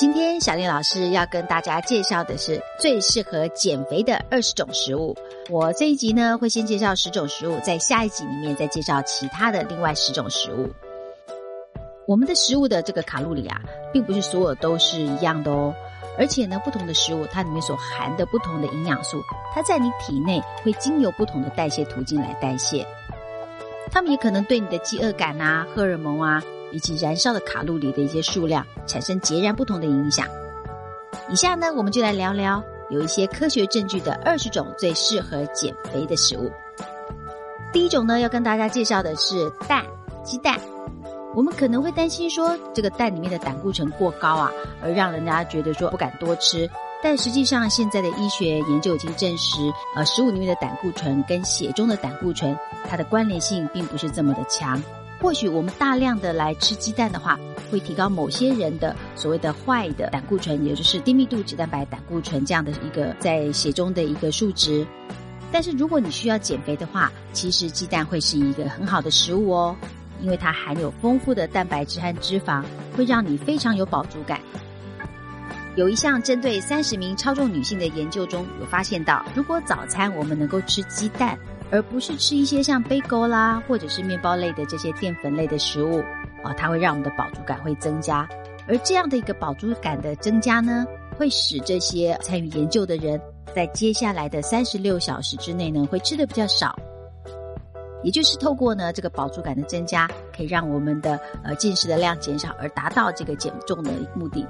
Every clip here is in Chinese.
今天小丽老师要跟大家介绍的是最适合减肥的二十种食物。我这一集呢会先介绍十种食物，在下一集里面再介绍其他的另外十种食物。我们的食物的这个卡路里啊，并不是所有都是一样的哦。而且呢，不同的食物它里面所含的不同的营养素，它在你体内会经由不同的代谢途径来代谢，它们也可能对你的饥饿感啊、荷尔蒙啊以及燃烧的卡路里的一些数量产生截然不同的影响。以下呢，我们就来聊聊有一些科学证据的二十种最适合减肥的食物。第一种呢，要跟大家介绍的是蛋，鸡蛋。我们可能会担心说，这个蛋里面的胆固醇过高啊，而让人家觉得说不敢多吃。但实际上，现在的医学研究已经证实，呃，食物里面的胆固醇跟血中的胆固醇，它的关联性并不是这么的强。或许我们大量的来吃鸡蛋的话，会提高某些人的所谓的坏的胆固醇，也就是低密度脂蛋白胆固醇这样的一个在血中的一个数值。但是如果你需要减肥的话，其实鸡蛋会是一个很好的食物哦。因为它含有丰富的蛋白质和脂肪，会让你非常有饱足感。有一项针对三十名超重女性的研究中有发现到，如果早餐我们能够吃鸡蛋，而不是吃一些像杯糕啦或者是面包类的这些淀粉类的食物，啊，它会让我们的饱足感会增加。而这样的一个饱足感的增加呢，会使这些参与研究的人在接下来的三十六小时之内呢，会吃的比较少。也就是透过呢这个饱足感的增加，可以让我们的呃进食的量减少，而达到这个减重的目的。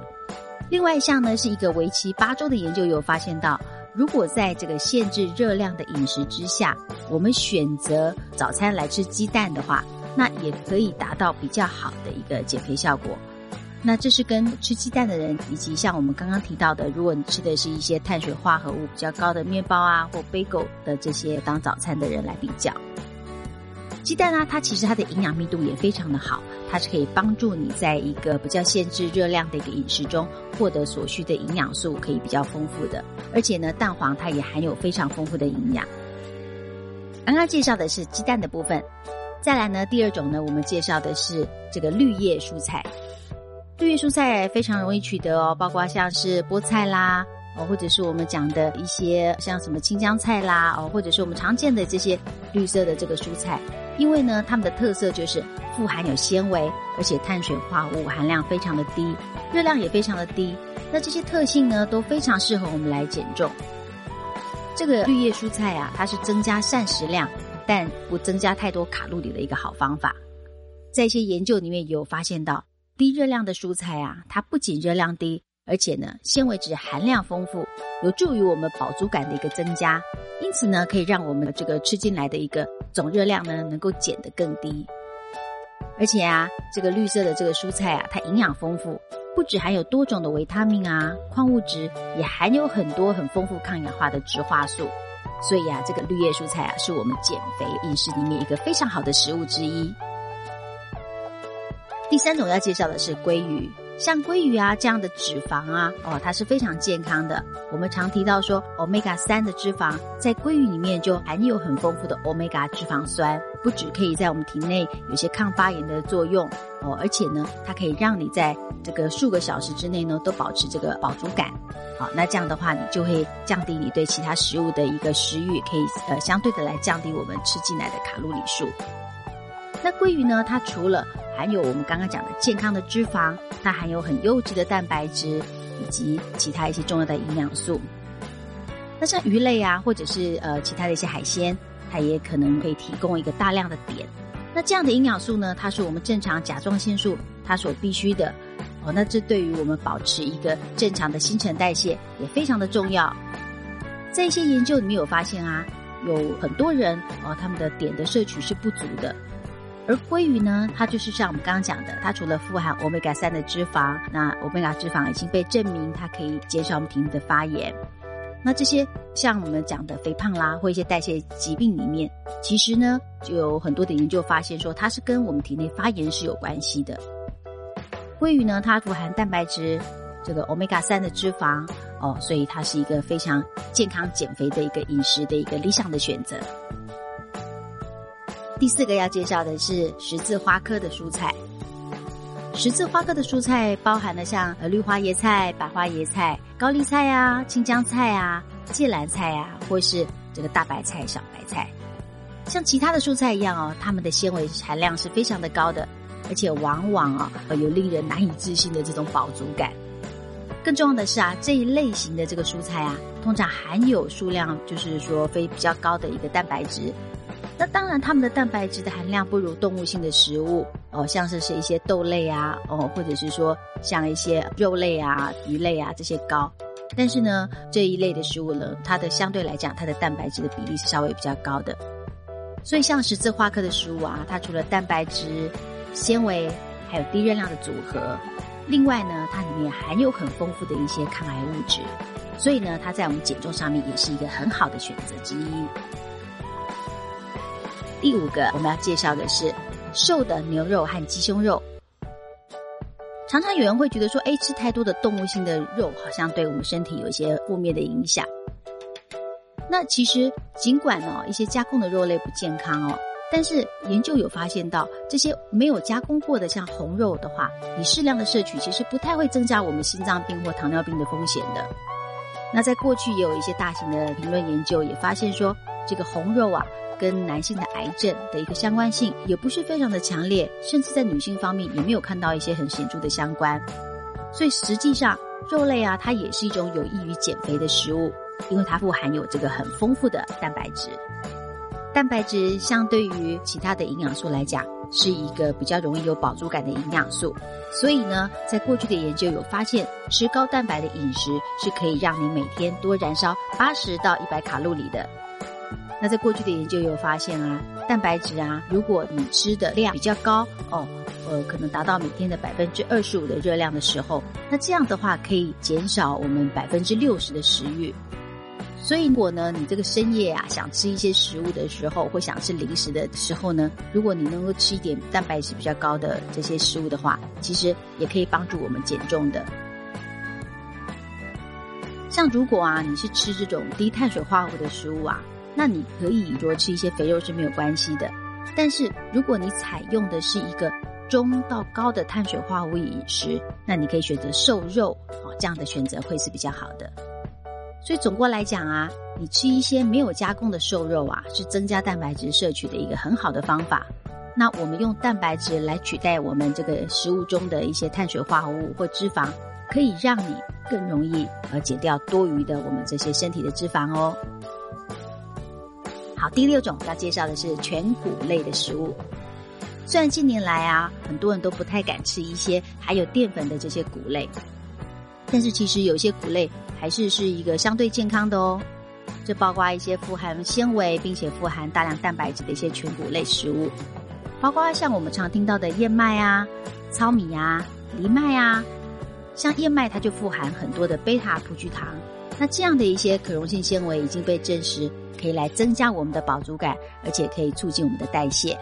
另外一项呢是一个为期八周的研究，有发现到，如果在这个限制热量的饮食之下，我们选择早餐来吃鸡蛋的话，那也可以达到比较好的一个减肥效果。那这是跟吃鸡蛋的人，以及像我们刚刚提到的，如果你吃的是一些碳水化合物比较高的面包啊或 bagel 的这些当早餐的人来比较。鸡蛋呢，它其实它的营养密度也非常的好，它是可以帮助你在一个比较限制热量的一个饮食中获得所需的营养素，可以比较丰富的。而且呢，蛋黄它也含有非常丰富的营养。刚刚介绍的是鸡蛋的部分，再来呢，第二种呢，我们介绍的是这个绿叶蔬菜。绿叶蔬菜非常容易取得哦，包括像是菠菜啦。哦，或者是我们讲的一些像什么青江菜啦，哦，或者是我们常见的这些绿色的这个蔬菜，因为呢，它们的特色就是富含有纤维，而且碳水化合物含量非常的低，热量也非常的低。那这些特性呢，都非常适合我们来减重。这个绿叶蔬菜啊，它是增加膳食量，但不增加太多卡路里的一个好方法。在一些研究里面也有发现到，低热量的蔬菜啊，它不仅热量低。而且呢，纤维质含量丰富，有助于我们饱足感的一个增加，因此呢，可以让我们这个吃进来的一个总热量呢，能够减得更低。而且啊，这个绿色的这个蔬菜啊，它营养丰富，不止含有多种的维他命啊、矿物质，也含有很多很丰富抗氧化的植化素。所以啊，这个绿叶蔬菜啊，是我们减肥饮食里面一个非常好的食物之一。第三种要介绍的是鲑鱼。像鲑鱼啊这样的脂肪啊，哦，它是非常健康的。我们常提到说，omega 三的脂肪在鲑鱼里面就含有很丰富的 omega 脂肪酸，不止可以在我们体内有些抗发炎的作用哦，而且呢，它可以让你在这个数个小时之内呢都保持这个饱足感。好，那这样的话，你就会降低你对其他食物的一个食欲，可以呃相对的来降低我们吃进来的卡路里数。那鲑鱼呢，它除了含有我们刚刚讲的健康的脂肪，它含有很优质的蛋白质以及其他一些重要的营养素。那像鱼类啊，或者是呃其他的一些海鲜，它也可能可以提供一个大量的碘。那这样的营养素呢，它是我们正常甲状腺素它所必须的哦。那这对于我们保持一个正常的新陈代谢也非常的重要。在一些研究里面有发现啊，有很多人哦，他们的碘的摄取是不足的。而鲑鱼呢，它就是像我们刚刚讲的，它除了富含欧米伽三的脂肪，那欧米伽脂肪已经被证明它可以减少我们体内的发炎。那这些像我们讲的肥胖啦，或一些代谢疾病里面，其实呢，就有很多的研究发现说，它是跟我们体内发炎是有关系的。鲑鱼呢，它富含蛋白质，这个欧米伽三的脂肪哦，所以它是一个非常健康减肥的一个饮食的一个理想的选择。第四个要介绍的是十字花科的蔬菜。十字花科的蔬菜包含了像呃绿花椰菜、白花椰菜、高丽菜啊、青江菜啊、芥蓝菜啊，或是这个大白菜、小白菜。像其他的蔬菜一样哦，它们的纤维含量是非常的高的，而且往往啊有令人难以置信的这种饱足感。更重要的是啊，这一类型的这个蔬菜啊，通常含有数量就是说非比较高的一个蛋白质。那当然，它们的蛋白质的含量不如动物性的食物哦，像是是一些豆类啊，哦，或者是说像一些肉类啊、鱼类啊这些高。但是呢，这一类的食物呢，它的相对来讲，它的蛋白质的比例是稍微比较高的。所以，像十字花科的食物啊，它除了蛋白质、纤维，还有低热量的组合。另外呢，它里面含有很丰富的一些抗癌物质，所以呢，它在我们减重上面也是一个很好的选择之一。第五个我们要介绍的是瘦的牛肉和鸡胸肉。常常有人会觉得说，哎，吃太多的动物性的肉，好像对我们身体有一些负面的影响。那其实，尽管哦，一些加工的肉类不健康哦。但是研究有发现到，这些没有加工过的像红肉的话，你适量的摄取其实不太会增加我们心脏病或糖尿病的风险的。那在过去也有一些大型的评论研究也发现说，这个红肉啊，跟男性的癌症的一个相关性也不是非常的强烈，甚至在女性方面也没有看到一些很显著的相关。所以实际上，肉类啊，它也是一种有益于减肥的食物，因为它富含有这个很丰富的蛋白质。蛋白质相对于其他的营养素来讲，是一个比较容易有饱足感的营养素。所以呢，在过去的研究有发现，吃高蛋白的饮食是可以让你每天多燃烧八十到一百卡路里的。那在过去的研究有发现啊，蛋白质啊，如果你吃的量比较高哦，呃，可能达到每天的百分之二十五的热量的时候，那这样的话可以减少我们百分之六十的食欲。所以，如果呢，你这个深夜啊想吃一些食物的时候，或想吃零食的时候呢，如果你能够吃一点蛋白质比较高的这些食物的话，其实也可以帮助我们减重的。像如果啊你是吃这种低碳水化合物的食物啊，那你可以多吃一些肥肉是没有关系的。但是如果你采用的是一个中到高的碳水化合物饮食，那你可以选择瘦肉啊，这样的选择会是比较好的。所以总过来讲啊，你吃一些没有加工的瘦肉啊，是增加蛋白质摄取的一个很好的方法。那我们用蛋白质来取代我们这个食物中的一些碳水化合物或脂肪，可以让你更容易呃减掉多余的我们这些身体的脂肪哦。好，第六种要介绍的是全谷类的食物。虽然近年来啊，很多人都不太敢吃一些含有淀粉的这些谷类，但是其实有些谷类。还是是一个相对健康的哦，这包括一些富含纤维并且富含大量蛋白质的一些全谷类食物，包括像我们常听到的燕麦啊、糙米啊、藜麦啊，像燕麦它就富含很多的贝塔葡聚糖，那这样的一些可溶性纤维已经被证实可以来增加我们的饱足感，而且可以促进我们的代谢。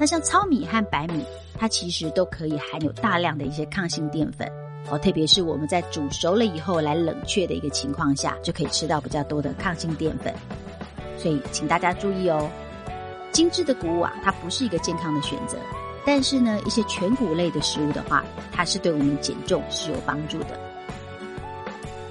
那像糙米和白米，它其实都可以含有大量的一些抗性淀粉。哦，特别是我们在煮熟了以后来冷却的一个情况下，就可以吃到比较多的抗性淀粉。所以，请大家注意哦，精致的谷物啊，它不是一个健康的选择。但是呢，一些全谷类的食物的话，它是对我们减重是有帮助的。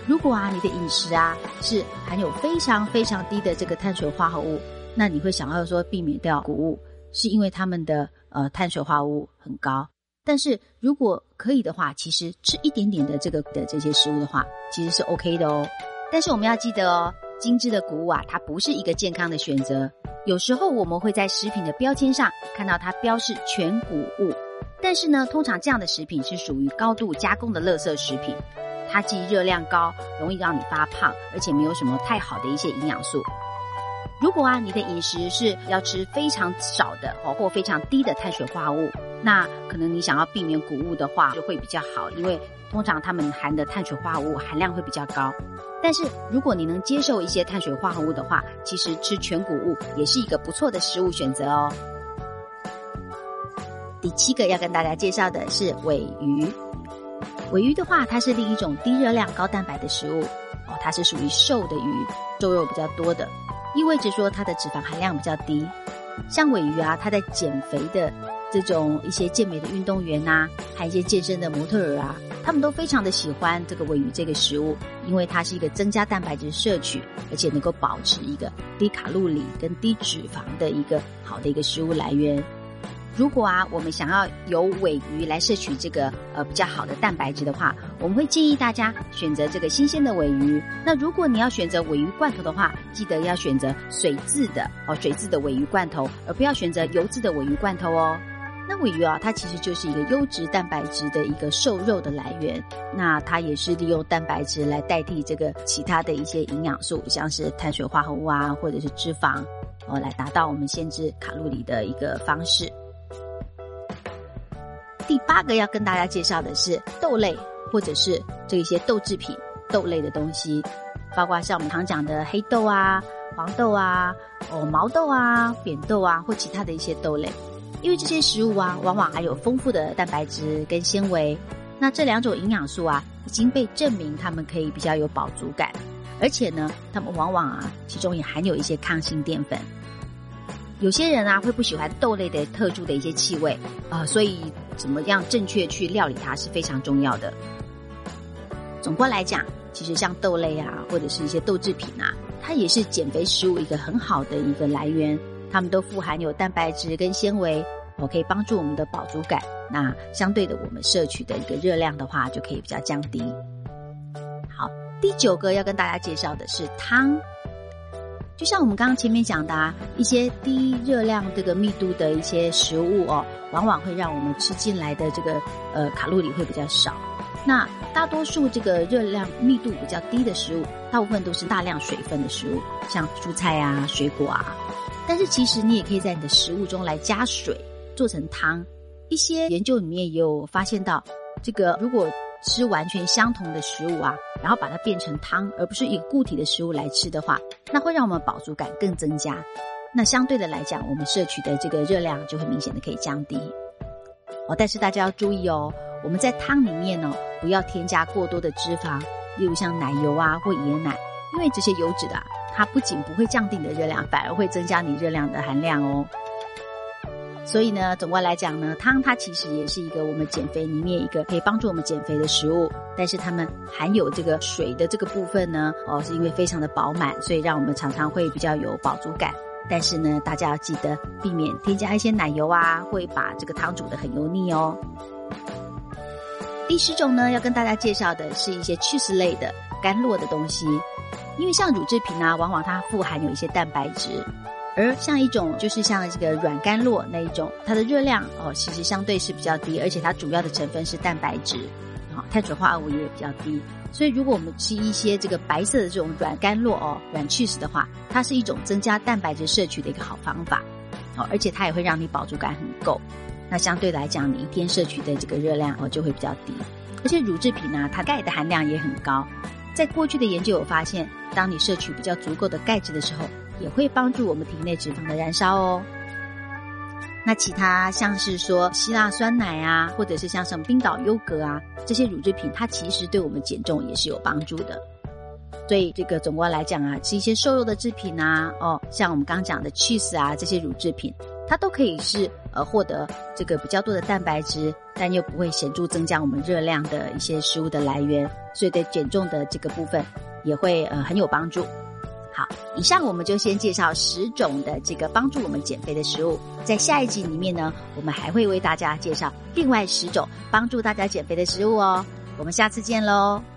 如果啊，你的饮食啊是含有非常非常低的这个碳水化合物，那你会想要说避免掉谷物，是因为它们的呃碳水化合物很高。但是如果可以的话，其实吃一点点的这个的这些食物的话，其实是 OK 的哦。但是我们要记得哦，精致的谷物啊，它不是一个健康的选择。有时候我们会在食品的标签上看到它标示全谷物，但是呢，通常这样的食品是属于高度加工的垃圾食品，它既热量高，容易让你发胖，而且没有什么太好的一些营养素。如果啊，你的饮食是要吃非常少的哦，或非常低的碳水化合物。那可能你想要避免谷物的话，就会比较好，因为通常它们含的碳水化合物含量会比较高。但是如果你能接受一些碳水化合物的话，其实吃全谷物也是一个不错的食物选择哦。第七个要跟大家介绍的是尾鱼。尾鱼的话，它是另一种低热量高蛋白的食物哦，它是属于瘦的鱼，瘦肉比较多的，意味着说它的脂肪含量比较低。像尾鱼啊，它在减肥的。这种一些健美的运动员呐，还有一些健身的模特儿啊，他们都非常的喜欢这个尾鱼这个食物，因为它是一个增加蛋白质摄取，而且能够保持一个低卡路里跟低脂肪的一个好的一个食物来源。如果啊，我们想要由尾鱼来摄取这个呃比较好的蛋白质的话，我们会建议大家选择这个新鲜的尾鱼。那如果你要选择尾鱼罐头的话，记得要选择水质的哦，水质的尾鱼罐头，而不要选择油质的尾鱼罐头哦。那尾鱼啊，它其实就是一个优质蛋白质的一个瘦肉的来源。那它也是利用蛋白质来代替这个其他的一些营养素，像是碳水化合物啊，或者是脂肪哦，来达到我们限制卡路里的一个方式。八个要跟大家介绍的是豆类，或者是这一些豆制品、豆类的东西，包括像我们常讲的黑豆啊、黄豆啊、哦毛豆啊、扁豆啊，或其他的一些豆类。因为这些食物啊，往往含有丰富的蛋白质跟纤维，那这两种营养素啊，已经被证明它们可以比较有饱足感，而且呢，它们往往啊，其中也含有一些抗性淀粉。有些人啊，会不喜欢豆类的特殊的一些气味啊，所以怎么样正确去料理它是非常重要的。总括来讲，其实像豆类啊，或者是一些豆制品啊，它也是减肥食物一个很好的一个来源。它们都富含有蛋白质跟纤维，哦，可以帮助我们的饱足感。那相对的，我们摄取的一个热量的话，就可以比较降低。好，第九个要跟大家介绍的是汤。就像我们刚刚前面讲的啊，一些低热量这个密度的一些食物哦，往往会让我们吃进来的这个呃卡路里会比较少。那大多数这个热量密度比较低的食物，大部分都是大量水分的食物，像蔬菜啊、水果啊。但是其实你也可以在你的食物中来加水，做成汤。一些研究里面也有发现到，这个如果吃完全相同的食物啊，然后把它变成汤，而不是以固体的食物来吃的话，那会让我们饱足感更增加。那相对的来讲，我们摄取的这个热量就会明显的可以降低。哦，但是大家要注意哦，我们在汤里面呢，不要添加过多的脂肪，例如像奶油啊或椰奶，因为这些油脂的。它不仅不会降低你的热量，反而会增加你热量的含量哦。所以呢，总观来讲呢，汤它其实也是一个我们减肥里面一个可以帮助我们减肥的食物。但是它们含有这个水的这个部分呢，哦，是因为非常的饱满，所以让我们常常会比较有饱足感。但是呢，大家要记得避免添加一些奶油啊，会把这个汤煮的很油腻哦。第十种呢，要跟大家介绍的是一些 cheese 类的干酪的东西。因为像乳制品啊，往往它富含有一些蛋白质，而像一种就是像这个软甘露那一种，它的热量哦，其实相对是比较低，而且它主要的成分是蛋白质，啊，碳水化合物也比较低。所以如果我们吃一些这个白色的这种软甘露哦，软 cheese 的话，它是一种增加蛋白质摄取的一个好方法，哦，而且它也会让你饱足感很够。那相对来讲，你一天摄取的这个热量哦就会比较低，而且乳制品呢，它钙的含量也很高。在过去的研究有发现，当你摄取比较足够的钙质的时候，也会帮助我们体内脂肪的燃烧哦。那其他像是说希腊酸奶啊，或者是像什么冰岛优格啊，这些乳制品，它其实对我们减重也是有帮助的。所以这个总观来讲啊，吃一些瘦肉的制品啊，哦，像我们刚刚讲的 cheese 啊，这些乳制品。它都可以是呃获得这个比较多的蛋白质，但又不会显著增加我们热量的一些食物的来源，所以对减重的这个部分也会呃很有帮助。好，以上我们就先介绍十种的这个帮助我们减肥的食物，在下一集里面呢，我们还会为大家介绍另外十种帮助大家减肥的食物哦。我们下次见喽。